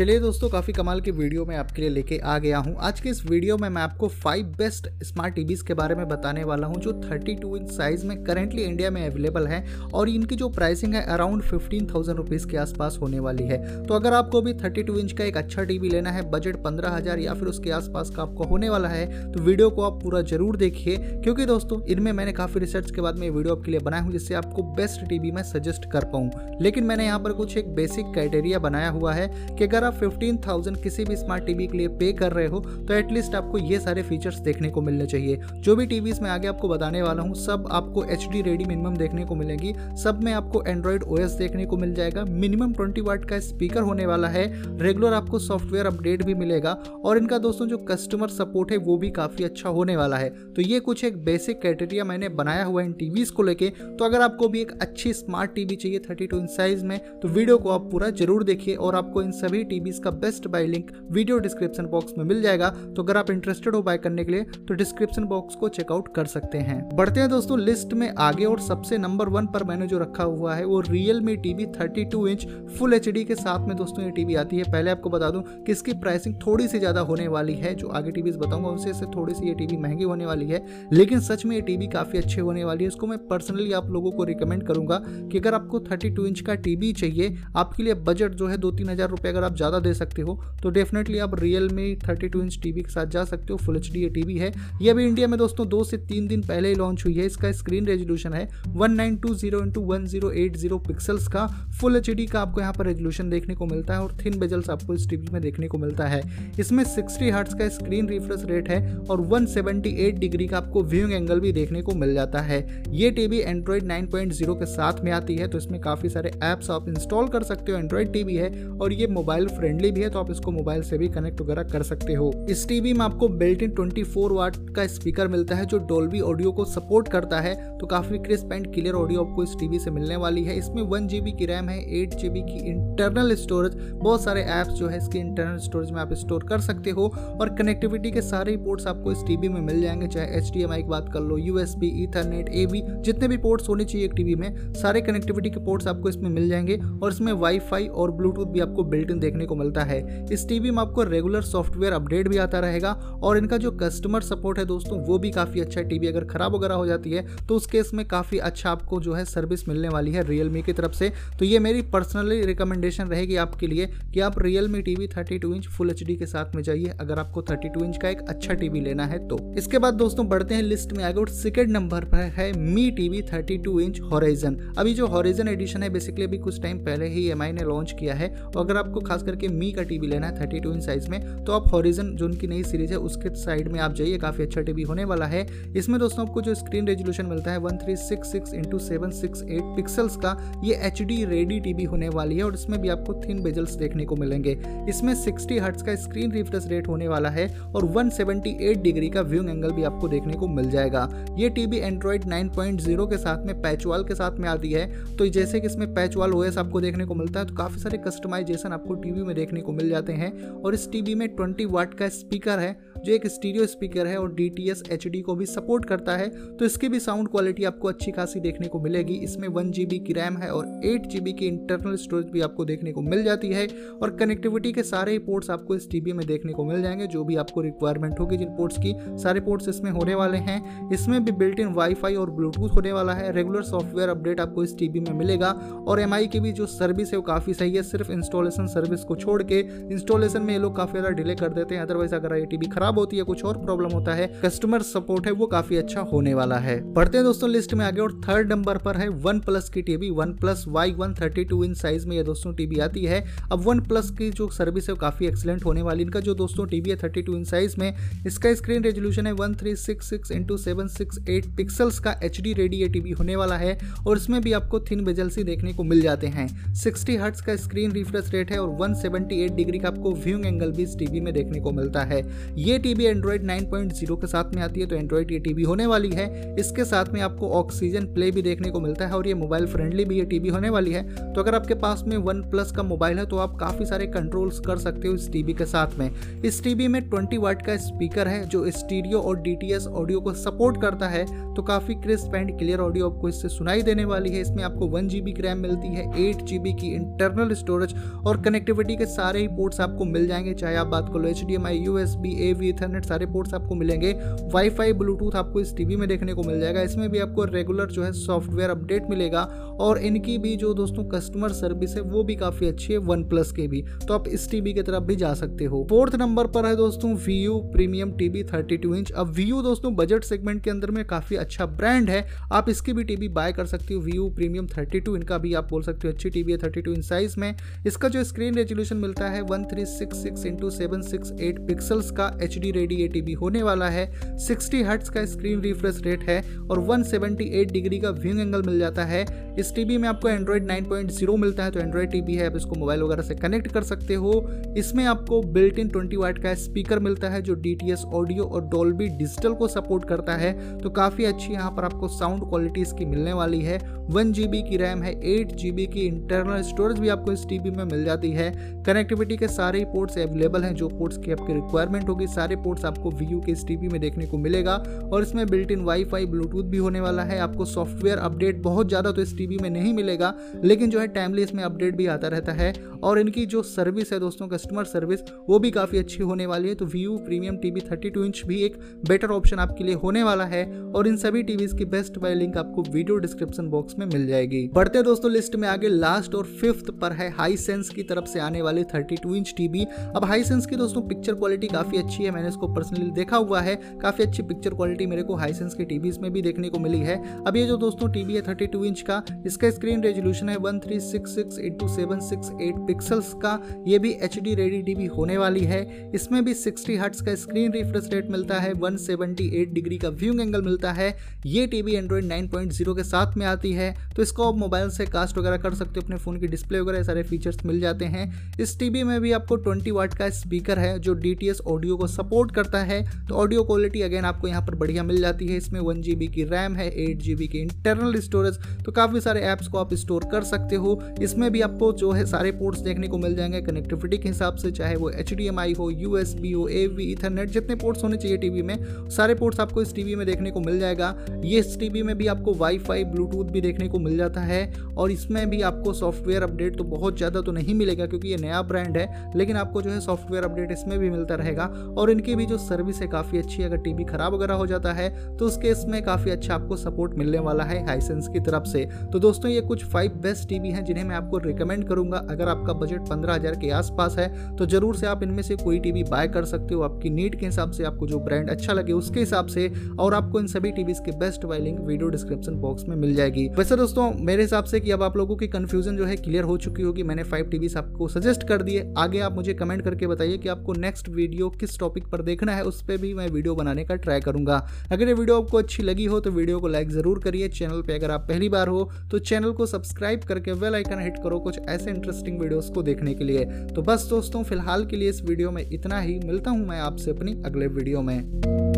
चलिए दोस्तों, काफ़ी कमाल की वीडियो मैं आपके लिए लेके आ गया हूँ। आज के इस वीडियो में मैं आपको फाइव बेस्ट स्मार्ट टीवीज़ के बारे में बताने वाला हूँ, जो 32 इंच साइज़ में करेंटली इंडिया में अवेलेबल है और इनकी जो प्राइसिंग है अराउंड फिफ्टीन थाउज़ेंड रुपीज़ के आसपास होने वाली है। तो अगर आपको भी थर्टी इंच का एक अच्छा टीवी लेना है बजट पंद्रह या फिर उसके आसपास का आपको होने वाला है तो वीडियो को आप पूरा ज़रूर देखिए, क्योंकि दोस्तों, इनमें मैंने काफ़ी रिसर्च के बाद में वीडियो आपके लिए बनाया हूँ, जिससे आपको बेस्ट टीवी मैं सजेस्ट कर पाऊँ। लेकिन मैंने यहाँ पर कुछ एक बेसिक क्राइटेरिया बनाया हुआ है कि अगर आप फिफ्टीन थाउज़ेंड किसी भी स्मार्ट टीवी के लिए पे कर रहे हो तो एटलीस्ट आपको ये सारे फीचर्स देखने को मिलने चाहिए। जो भी टीवीज में आगे आपको बताने वाला हूँ, सब आपको एच डी रेडी मिनिमम देखने को मिलेगी। सब में आपको एंड्रॉइड ओ देखने को मिल जाएगा। मिनिमम ट्वेंटी वाट का स्पीकर होने वाला है। रेगुलर आपको सॉफ्टवेयर अपडेट भी मिलेगा। और इनका दोस्तों जो कस्टमर सपोर्ट है, वो भी काफ़ी अच्छा होने वाला है। तो ये कुछ एक बेसिक क्राइटेरिया मैंने बनाया हुआ है इन टीवीज को लेके। तो अगर आपको भी एक अच्छी स्मार्ट टीवी चाहिए थर्टी टू इंच साइज़ में तो वीडियो को आप पूरा ज़रूर देखिए। और आपको इन सभी टीवीज का best buy link video description box में मिल जाएगा। तो अगर आप इंटरेस्टेड हो बाय करने के लिए तो डिस्क्रिप्शन बॉक्स को चेकआउट कर सकते हैं। बढ़ते हैं दोस्तों, लिस्ट में आगे और सबसे नंबर वन पर मैंने जो रखा हुआ है, वो Realme TV thirty inch full HD के साथ में दोस्तों ये टीवी आती है। पहले आपको बता दूँ कि इसकी प्राइसिंग थोड़ी सी ज़्यादा होने वाली है, जो आगे टीवी बताऊँगा उनसे से थोड़ी सी ये टीवी महँगी होने वाली है। लेकिन सच में ये टीवी काफ़ी अच्छी होने वाली है। इसको मैं पर्सनली आप लोगों को रिकमेंड करूँगा कि अगर आपको 32 इंच का टीवी चाहिए, आपके लिए बजट जो है दो तीन हज़ार रुपये अगर आप ज़्यादा दे सकते हो तो डेफिनेटली आप Realme thirty two inch TV के साथ जा सकते हो फुल एच डी टीवी है। ये अभी इंडिया में दोस्तों दो से तीन दिन पहले ही लॉन्च हुई है। इसका स्क्रीन रेजोल्यूशन है one nine two zero into one zero eight zero pixels का। फुल एच डी का आपको यहाँ पर रेजोल्यूशन देखने को मिलता है और थिन बेजल्स आपको इस टीवी में देखने को मिलता है। इसमें सिक्सटी हर्ट्स का स्क्रीन रिफ्रेश रेट है और वन डिग्री का आपको व्यूइंग एंगल भी देखने को मिल जाता है। ये टीवी एंड्रॉइड नाइन के साथ में आती है तो इसमें काफ़ी सारे ऐप्स आप इंस्टॉल कर सकते हो। एंड्रॉइड टीवी है और ये मोबाइल फ्रेंडली भी है तो आप इसको मोबाइल से भी कनेक्ट वगैरह कर सकते हो। इस टीवी में आपको बिल्ट इन ट्वेंटी वाट का स्पीकर मिलता है, जो डोल्बी ऑडियो को सपोर्ट करता है। तो काफ़ी क्रिस्प एंड क्लियर ऑडियो आपको इस टीवी से मिलने वाली है। इसमें वन जीबी की रैम है एट जीबी की इंटरनल स्टोरेज बहुत सारे ऐप्स जो है, इसके इंटरनल स्टोरेज में आप स्टोर कर सकते हो। और कनेक्टिविटी के सारे पोर्ट्स आपको इस टीवी में मिल जाएँगे, चाहे एचडीएमआई की बात कर लो यूएसबी ईथरनेट ए जितने भी पोर्ट्स होने चाहिए एक टीवी में, सारे कनेक्टिविटी के पोर्ट्स आपको इसमें मिल जाएँगे। और इसमें वाईफाई और ब्लूटूथ भी आपको बिल्ट इन देखने को मिलता है। इस टीवी में आपको रेगुलर सॉफ्टवेयर अपडेट भी आता रहेगा और इनका जो कस्टमर सपोर्ट है दोस्तों, वो भी काफ़ी अच्छा है। टीवी अगर ख़राब वगैरह हो जाती है तो उस केस में काफ़ी अच्छा आपको जो है सर्विस मिलने वाली है रियल की तरफ़ से। तो ये मेरी पर्सनली रिकमेंडेशन रहेगी आपके लिए कि आप Realme TV thirty inch full H के साथ में जाइए, अगर आपको थर्टी इंच का एक अच्छा टीवी लेना है तो। इसके बाद दोस्तों बढ़ते हैं लिस्ट में आगे और सेकेंड नंबर पर है Mi TV thirty inch Horizon अभी जो हॉराइजन एडिशन है बेसिकली अभी कुछ टाइम पहले ही एम ने लॉन्च किया है। और अगर आपको खास करके मी का टीवी लेना है थर्टी टू इंच साइज़ में। तो आप हॉरिजन जो उनकी नई सीरीज़ है, उसके साइड में आप जाइए, काफ़ी अच्छा टीवी होने वाला है। इसमें दोस्तों आपको जो स्क्रीन रेजोल्यूशन मिलता है one three six six into seven six eight pixels का, ये एच डी रेडी टीवी होने वाली है और इसमें भी आपको थिन बेजल्स देखने को मिलेंगे। इसमें सिक्सटी हर्ट्स का स्क्रीन रिफ्रेश रेट होने वाला है और वन सेवेंटी एट डिग्री का व्यूइंग एंगल भी आपको देखने को मिल जाएगा। ये TV Android nine point zero के साथ में पैचवाल के साथ में आती है। तो जैसे कि इसमें पैचवाल ओएस आपको देखने को मिलता है तो काफ़ी सारे कस्टमाइजेशन आपको टीवी में देखने को मिल जाते हैं और इस टीवी में 20 वाट का स्पीकर है जो एक स्टीरियो स्पीकर है और D T S H D को भी सपोर्ट करता है तो इसकी भी साउंड क्वालिटी आपको अच्छी खासी देखने को मिलेगी। इसमें वन जी बी की रैम है और एट जी बी की इंटरनल स्टोरेज भी आपको देखने को मिल जाती है और कनेक्टिविटी के सारे पोर्ट्स आपको इस टीवी में देखने को मिल जाएँगे, जो भी आपको रिक्वायरमेंट होगी जिन पोर्ट्स की। सारे पोर्ट्स इसमें होने वाले हैं। इसमें भी बिल्ट इन वाईफाई और ब्लूटूथ होने वाला है। रेगुलर सॉफ्टवेयर अपडेट आपको इस टीवी में मिलेगा और एमआई की भी जो सर्विस है वो काफ़ी सही है। सिर्फ़ इंस्टॉलेशन सर्विस को छोड़ के इंस्टॉलेशन में ये लोग काफ़ी ज़्यादा डिले कर देते हैं। अदरवाइज़ अगर ये टीवी खराब होती है, कुछ और प्रॉब्लम होता है कस्टमर सपोर्ट है, वो काफ़ी अच्छा होने वाला है। पढ़ते हैं दोस्तों लिस्ट में आगे और थर्ड नंबर पर है वन प्लस की TV OnePlus Y one thirty two inch size में ये दोस्तों टीवी आती है। अब वन प्लस की जो सर्विस है, वो काफ़ी एक्सलेंट होने वाली, इनका जो दोस्तों टीवी है थर्टी टू इंच साइज़ में, इसका स्क्रीन रेजोल्यूशन है one three six six into seven six eight pixels का एच डी रेडी टीवी होने वाला है और इसमें भी आपको थिन बेजल्सी देखने को मिल जाते हैं। सिक्सटी हर्ट्स का स्क्रीन रिफ्रेश रेट है और वन सेवेंटी एट डिग्री का आपको व्यूइंग एंगल भी इस टीवी में देखने को मिलता है। ये टीवी एंड्रॉइड 9.0 के साथ में आती है तो एंड्रॉइड ये टीवी होने वाली है। इसके साथ में आपको ऑक्सीजन प्ले भी देखने को मिलता है और ये मोबाइल फ्रेंडली भी ये टीवी होने वाली है। तो अगर आपके पास में वन प्लस का मोबाइल है तो आप काफ़ी सारे कंट्रोल्स कर सकते हो इस टीवी के साथ में। इस टीवी में 20 वाट का स्पीकर है, जो स्टीरियो और डी ऑडियो को सपोर्ट करता है। तो काफ़ी क्रिस्प एंड क्लियर ऑडियो आपको इससे सुनाई देने वाली है। इसमें आपको वन जी रैम मिलती है एट जी की इंटरनल स्टोरेज और कनेक्टिविटी के सारे ही पोर्ट्स आपको मिल जाएँगे, चाहे आप बात करो H D M I U S B A V ethernet सारे पोर्ट्स आपको मिलेंगे। वाईफाई ब्लूटूथ आपको इस टीवी में देखने को मिल जाएगा। इसमें भी आपको रेगुलर जो है सॉफ्टवेयर अपडेट मिलेगा। और इनकी भी जो दोस्तों कस्टमर सर्विस है, वो भी काफ़ी अच्छी है वन प्लस के भी। तो आप इस टीवी की तरफ़ भी जा सकते हो। फोर्थ नंबर पर है दोस्तों Vu premium TV thirty two inch अब वी दोस्तों बजट सेगमेंट के अंदर में काफ़ी अच्छा ब्रांड है। आप इसकी भी टीवी बाय कर सकते हो। वी प्रीमियम थर्टी टू इनका भी आप बोल सकते हो, अच्छी टीवी है थर्टी टू इंच साइज़ में। इसका जो स्क्रीन रेजोल्यूशन मिलता है one three six six into seven six eight pixels का H D ready A TV होने वाला है। सिक्सटी हर्ट्स का स्क्रीन रिफ्रेश रेट है और वन सेवेंटी एट डिग्री का व्यूइंग एंगल मिल जाता है। इस टीवी में आपको एंड्रॉइड 9.0 मिलता है तो एंड्रॉइड टीवी है, आप इसको मोबाइल वगैरह से कनेक्ट कर सकते हो। इसमें आपको बिल्ट इन ट्वेंटी वाट का स्पीकर मिलता है, जो डीटीएस ऑडियो और डोल्बी डिजिटल को सपोर्ट करता है। तो काफ़ी अच्छी यहाँ पर आपको साउंड क्वालिटी इसकी मिलने वाली है। वन की रैम है, एट की इंटरनल स्टोरेज भी आपको इस टीवी में मिल जाती है। कनेक्टिविटी के सारे पोर्ट्स अवेलेबल हैं, जो पोर्ट्स की आपकी रिक्वायरमेंट होगी, सारे पोर्ट्स आपको वी के इस टीवी में देखने को मिलेगा और इसमें बिल्ट इन वाईफाई ब्लूटूथ भी होने वाला है। आपको सॉफ्टवेयर अपडेट बहुत ज़्यादा तो इस टीवी में नहीं मिलेगा, लेकिन जो है टाइमली इसमें अपडेट भी आता रहता है और इनकी जो सर्विस है दोस्तों कस्टमर सर्विस वो भी काफ़ी अच्छी होने वाली है। तो व्यू प्रीमियम टीवी 32 इंच भी एक बेटर ऑप्शन आपके लिए होने वाला है और इन सभी टीवीज की बेस्ट बाय लिंक आपको वीडियो डिस्क्रिप्शन बॉक्स में मिल जाएगी। बढ़ते दोस्तों लिस्ट में आगे लास्ट और फिफ्थ पर है हाई सेंस की तरफ़ से आने वाली 32 इंच टीवी अब हाई सेंस की दोस्तों पिक्चर क्वालिटी काफ़ी अच्छी है मैंने इसको पर्सनली देखा हुआ है। काफ़ी अच्छी पिक्चर क्वालिटी मेरे को हाई सेंस की टीवीज में भी देखने को मिली है। अब ये जो दोस्तों टीवी है 32 इंच का, इसका स्क्रीन रेजोल्यूशन है one three six six into seven six eight pixels का। ये भी एच डी रेडी टीवी होने वाली है। इसमें भी सिक्सटी हर्ट्स का स्क्रीन रिफ्रेश रेट मिलता है वन सेवेंटी एट डिग्री का व्यूइंग एंगल मिलता है। ये TV Android nine point zero के साथ में आती है। तो इसको आप मोबाइल से कास्ट वगैरह कर सकते हो, अपने फ़ोन की डिस्प्ले वगैरह सारे फीचर्स मिल जाते हैं। इस टीवी में भी आपको ट्वेंटी वाट का स्पीकर है, जो डीटीएस ऑडियो को सपोर्ट करता है तो ऑडियो क्वालिटी अगेन आपको यहाँ पर बढ़िया मिल जाती है। इसमें वन जी की रैम है एट जी की इंटरनल स्टोरेज तो काफ़ी सारे ऐप्स को आप स्टोर कर सकते हो। इसमें भी आपको जो है सारे पोर्ट्स देखने को मिल जाएँगे कनेक्टिविटी के हिसाब से, चाहे वो HDMI हो यू हो ए वी इथरनेट जितने पोर्ट्स होने चाहिए टीवी में, सारे पोर्ट्स आपको इस टीवी में देखने को मिल जाएगा। ये इस टीवी में भी आपको वाईफाई ब्लूटूथ भी देखने को मिल जाता है, और इसमें भी आपको सॉफ्टवेयर अपडेट तो बहुत ज़्यादा तो नहीं मिलेगा, क्योंकि ये नया ब्रांड है, लेकिन आपको जो है सॉफ्टवेयर अपडेट इसमें भी मिलता रहेगा। और इनकी भी जो सर्विस है, काफ़ी अच्छी है। अगर टीवी खराब वगैरह हो जाता है तो उस केस में काफ़ी अच्छा आपको सपोर्ट मिलने वाला है हाइसेंस की तरफ़ से। तो दोस्तों, ये कुछ फाइव बेस्ट टीवी हैं जिन्हें मैं आपको रिकमेंड करूँगा। अगर आपका बजट पंद्रह हज़ार के आसपास है तो ज़रूर से आप इनमें से कोई टीवी बाय कर सकते हो। आपकी नीड के हिसाब से आपको जो ब्रांड अच्छा लगे, उसके हिसाब से और आपको इन सभी टीवी के best buy link video description box में मिल जाएगी। वैसे दोस्तों, मेरे हिसाब से कि अब आप लोगों की कंफ्यूजन जो है क्लियर हो चुकी होगी। मैंने फाइव टीवी आपको सजेस्ट कर दिए। आगे आप मुझे कमेंट करके बताइए कि आपको नेक्स्ट वीडियो किस टॉपिक पर देखना है, उस पर भी मैं वीडियो बनाने का ट्राई करूँगा। अगर ये वीडियो आपको अच्छी लगी हो तो वीडियो को लाइक ज़रूर करिए। चैनल पर अगर आप पहली बार हो तो चैनल को सब्सक्राइब करके वेल आइकन हिट करो कुछ ऐसे इंटरेस्टिंग वीडियोज़ को देखने के लिए। तो बस दोस्तों, फ़िलहाल के लिए इस वीडियो में इतना ही। मिलता हूँ मैं आपसे अपनी अगले वीडियो में।